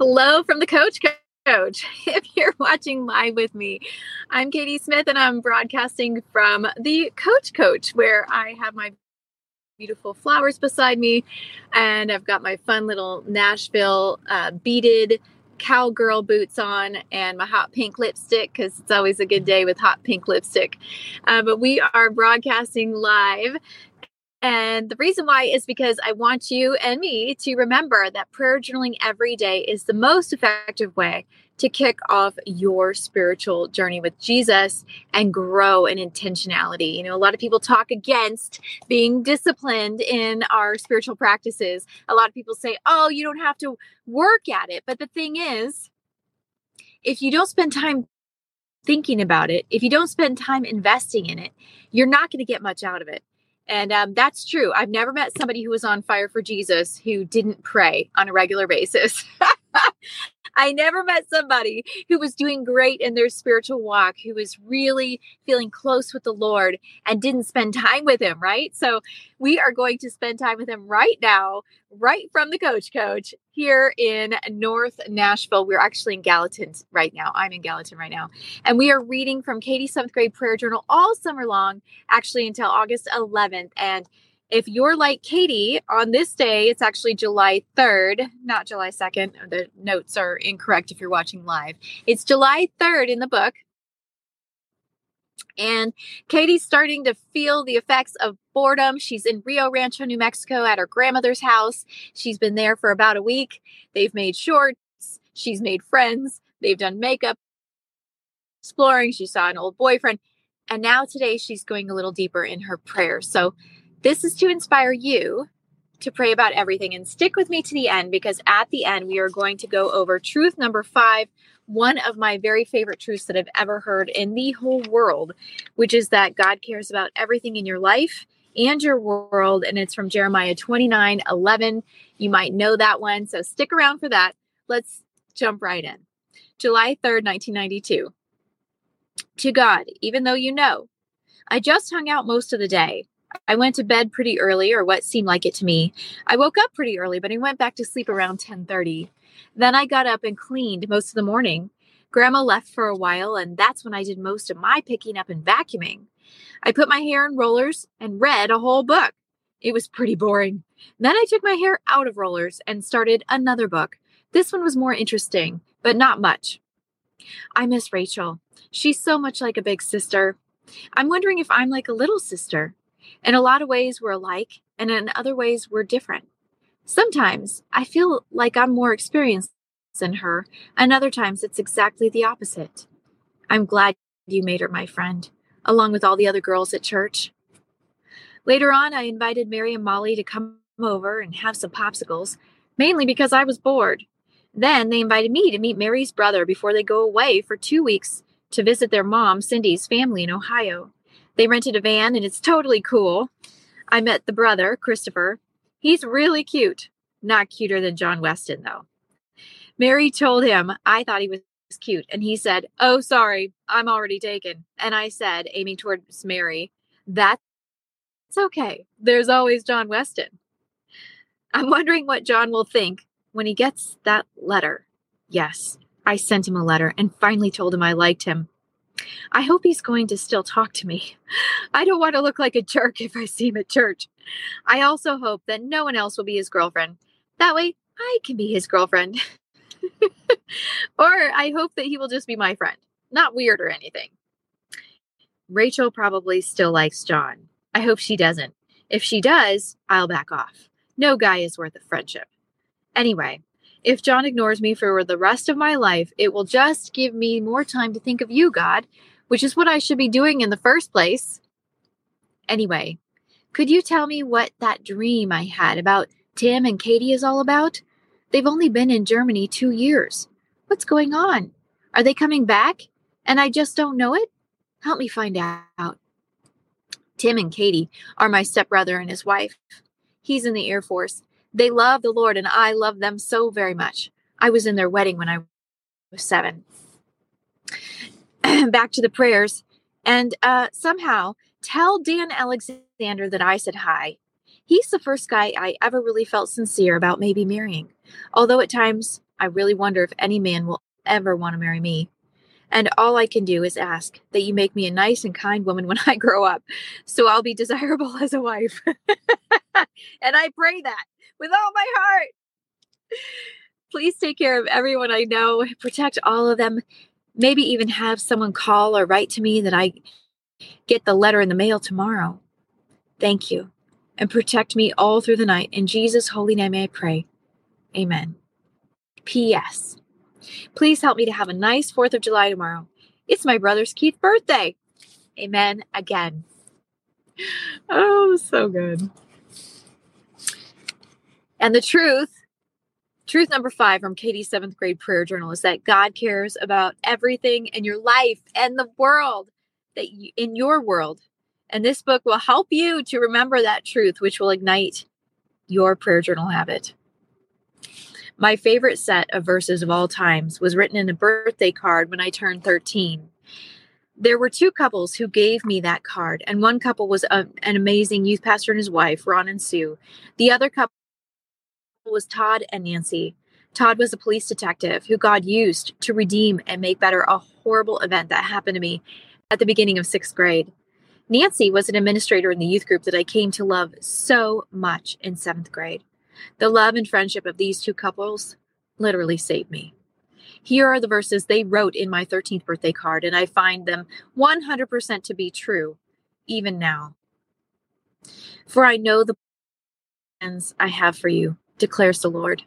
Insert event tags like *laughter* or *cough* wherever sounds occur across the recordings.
Hello from the Coach Coach. *laughs* If you're watching live with me, I'm Katie Smith and I'm broadcasting from the Coach Coach where I have my beautiful flowers beside me and I've got my fun little Nashville uh, beaded cowgirl boots on and my hot pink lipstick because it's always a good day with hot pink lipstick. Uh, but we are broadcasting live and the reason why is because I want you and me to remember that prayer journaling every day is the most effective way to kick off your spiritual journey with Jesus and grow in intentionality. You know, a lot of people talk against being disciplined in our spiritual practices. A lot of people say, oh, you don't have to work at it. But the thing is, if you don't spend time thinking about it, if you don't spend time investing in it, you're not going to get much out of it. And um, that's true. I've never met somebody who was on fire for Jesus who didn't pray on a regular basis. *laughs* *laughs* I never met somebody who was doing great in their spiritual walk, who was really feeling close with the Lord and didn't spend time with Him, right? So we are going to spend time with Him right now, right from the Coach Coach here in North Nashville. We're actually in Gallatin right now. I'm in Gallatin right now. And we are reading from Katie's seventh grade prayer journal all summer long, actually until August 11th. And if you're like Katie on this day, it's actually July 3rd, not July 2nd. The notes are incorrect if you're watching live. It's July 3rd in the book. And Katie's starting to feel the effects of boredom. She's in Rio Rancho, New Mexico at her grandmother's house. She's been there for about a week. They've made shorts. She's made friends. They've done makeup, exploring. She saw an old boyfriend. And now today she's going a little deeper in her prayers. So this is to inspire you to pray about everything and stick with me to the end because at the end we are going to go over truth number five, one of my very favorite truths that I've ever heard in the whole world, which is that God cares about everything in your life and your world. And it's from Jeremiah 29 11. You might know that one. So stick around for that. Let's jump right in. July 3rd, 1992. To God, even though you know, I just hung out most of the day. I went to bed pretty early, or what seemed like it to me. I woke up pretty early, but I went back to sleep around 10:30. Then I got up and cleaned most of the morning. Grandma left for a while, and that's when I did most of my picking up and vacuuming. I put my hair in rollers and read a whole book. It was pretty boring. Then I took my hair out of rollers and started another book. This one was more interesting, but not much. I miss Rachel. She's so much like a big sister. I'm wondering if I'm like a little sister. In a lot of ways, we're alike, and in other ways, we're different. Sometimes I feel like I'm more experienced than her, and other times it's exactly the opposite. I'm glad you made her my friend, along with all the other girls at church. Later on, I invited Mary and Molly to come over and have some popsicles, mainly because I was bored. Then they invited me to meet Mary's brother before they go away for two weeks to visit their mom, Cindy's family in Ohio. They rented a van and it's totally cool. I met the brother, Christopher. He's really cute. Not cuter than John Westin, though. Mary told him I thought he was cute, and he said, Oh, sorry, I'm already taken. And I said, aiming towards Mary, That's okay. There's always John Westin. I'm wondering what John will think when he gets that letter. Yes, I sent him a letter and finally told him I liked him. I hope he's going to still talk to me. I don't want to look like a jerk if I see him at church. I also hope that no one else will be his girlfriend. That way, I can be his girlfriend. *laughs* or I hope that he will just be my friend, not weird or anything. Rachel probably still likes John. I hope she doesn't. If she does, I'll back off. No guy is worth a friendship. Anyway, if John ignores me for the rest of my life, it will just give me more time to think of you, God, which is what I should be doing in the first place. Anyway, could you tell me what that dream I had about Tim and Katie is all about? They've only been in Germany two years. What's going on? Are they coming back? And I just don't know it? Help me find out. Tim and Katie are my stepbrother and his wife. He's in the Air Force they love the Lord, and I love them so very much. I was in their wedding when I was seven. *clears throat* Back to the prayers. And uh, somehow tell Dan Alexander that I said hi. He's the first guy I ever really felt sincere about maybe marrying. Although at times I really wonder if any man will ever want to marry me. And all I can do is ask that you make me a nice and kind woman when I *laughs* grow up, so I'll be desirable *laughs* as a wife. *laughs* *laughs* and I pray that with all my heart. Please take care of everyone I know, protect all of them, maybe even have someone call or write to me that I get the letter in the mail tomorrow. Thank you, and protect me all through the night. In Jesus' holy name I pray. Amen. P.S. Please help me to have a nice 4th of July tomorrow. It's my brother's Keith birthday. Amen again. *gasps* Oh, so good. And the truth, truth number five from Katie's seventh grade prayer journal is that God cares about everything in your life and the world that you, in your world. And this book will help you to remember that truth, which will ignite your prayer journal habit. My favorite set of verses of all times was written in a birthday card when I turned 13. There were two couples who gave me that card, and one couple was a, an amazing youth pastor and his wife, Ron and Sue. The other couple was Todd and Nancy. Todd was a police detective who God used to redeem and make better a horrible event that happened to me at the beginning of sixth grade. Nancy was an administrator in the youth group that I came to love so much in seventh grade. The love and friendship of these two couples literally saved me. Here are the verses they wrote in my 13th birthday card, and I find them 100% to be true, even now. For I know the plans I have for you, declares the Lord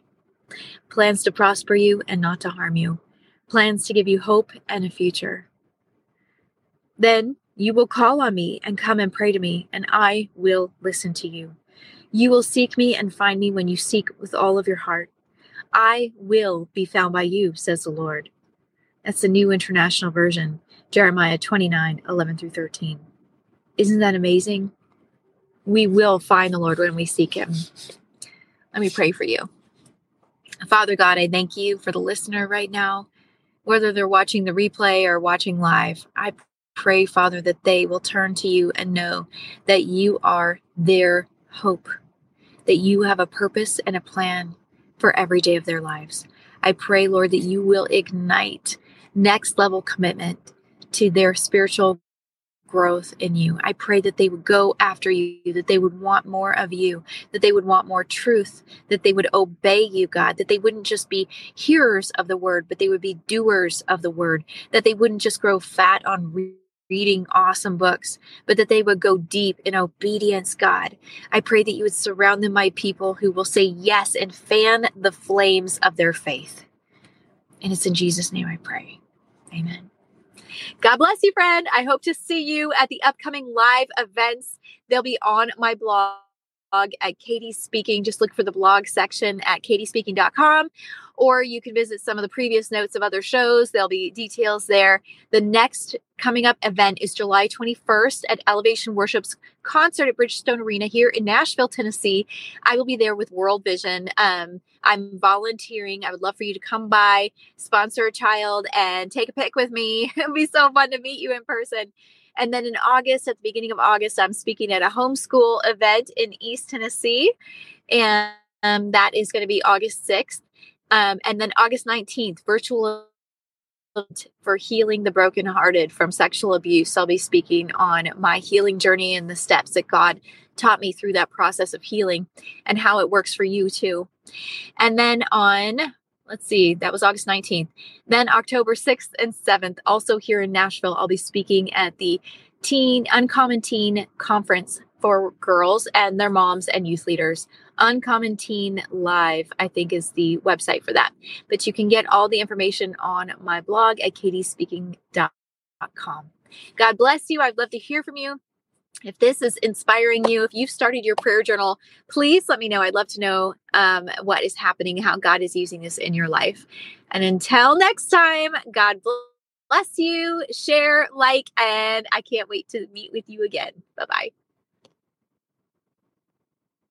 plans to prosper you and not to harm you, plans to give you hope and a future. Then you will call on me and come and pray to me, and I will listen to you. You will seek me and find me when you seek with all of your heart. I will be found by you, says the Lord. That's the New International Version, Jeremiah 29 11 through 13. Isn't that amazing? We will find the Lord when we seek him. Let me pray for you. Father God, I thank you for the listener right now, whether they're watching the replay or watching live. I pray, Father, that they will turn to you and know that you are their hope that you have a purpose and a plan for every day of their lives. I pray, Lord, that you will ignite next level commitment to their spiritual growth in you. I pray that they would go after you, that they would want more of you, that they would want more truth, that they would obey you, God, that they wouldn't just be hearers of the word, but they would be doers of the word, that they wouldn't just grow fat on reading awesome books, but that they would go deep in obedience, God. I pray that you would surround them by people who will say yes and fan the flames of their faith. And it's in Jesus' name I pray. Amen. God bless you, friend. I hope to see you at the upcoming live events. They'll be on my blog at Katie Speaking. Just look for the blog section at katiespeaking.com or you can visit some of the previous notes of other shows. There'll be details there. The next coming up event is July 21st at Elevation Worship's concert at Bridgestone Arena here in Nashville, Tennessee. I will be there with World Vision. Um, I'm volunteering. I would love for you to come by, sponsor a child, and take a pic with me. *laughs* It'll be so fun to meet you in person. And then in August, at the beginning of August, I'm speaking at a homeschool event in East Tennessee. And um, that is going to be August 6th. Um, and then August 19th, virtual for healing the brokenhearted from sexual abuse. I'll be speaking on my healing journey and the steps that God taught me through that process of healing and how it works for you too. And then on, let's see, that was August 19th. Then October 6th and 7th, also here in Nashville, I'll be speaking at the Teen Uncommon Teen Conference for girls and their moms and youth leaders. Uncommon Teen Live, I think, is the website for that. But you can get all the information on my blog at katiespeaking.com. God bless you. I'd love to hear from you. If this is inspiring you, if you've started your prayer journal, please let me know. I'd love to know um, what is happening, how God is using this in your life. And until next time, God bless you, share, like, and I can't wait to meet with you again. Bye bye.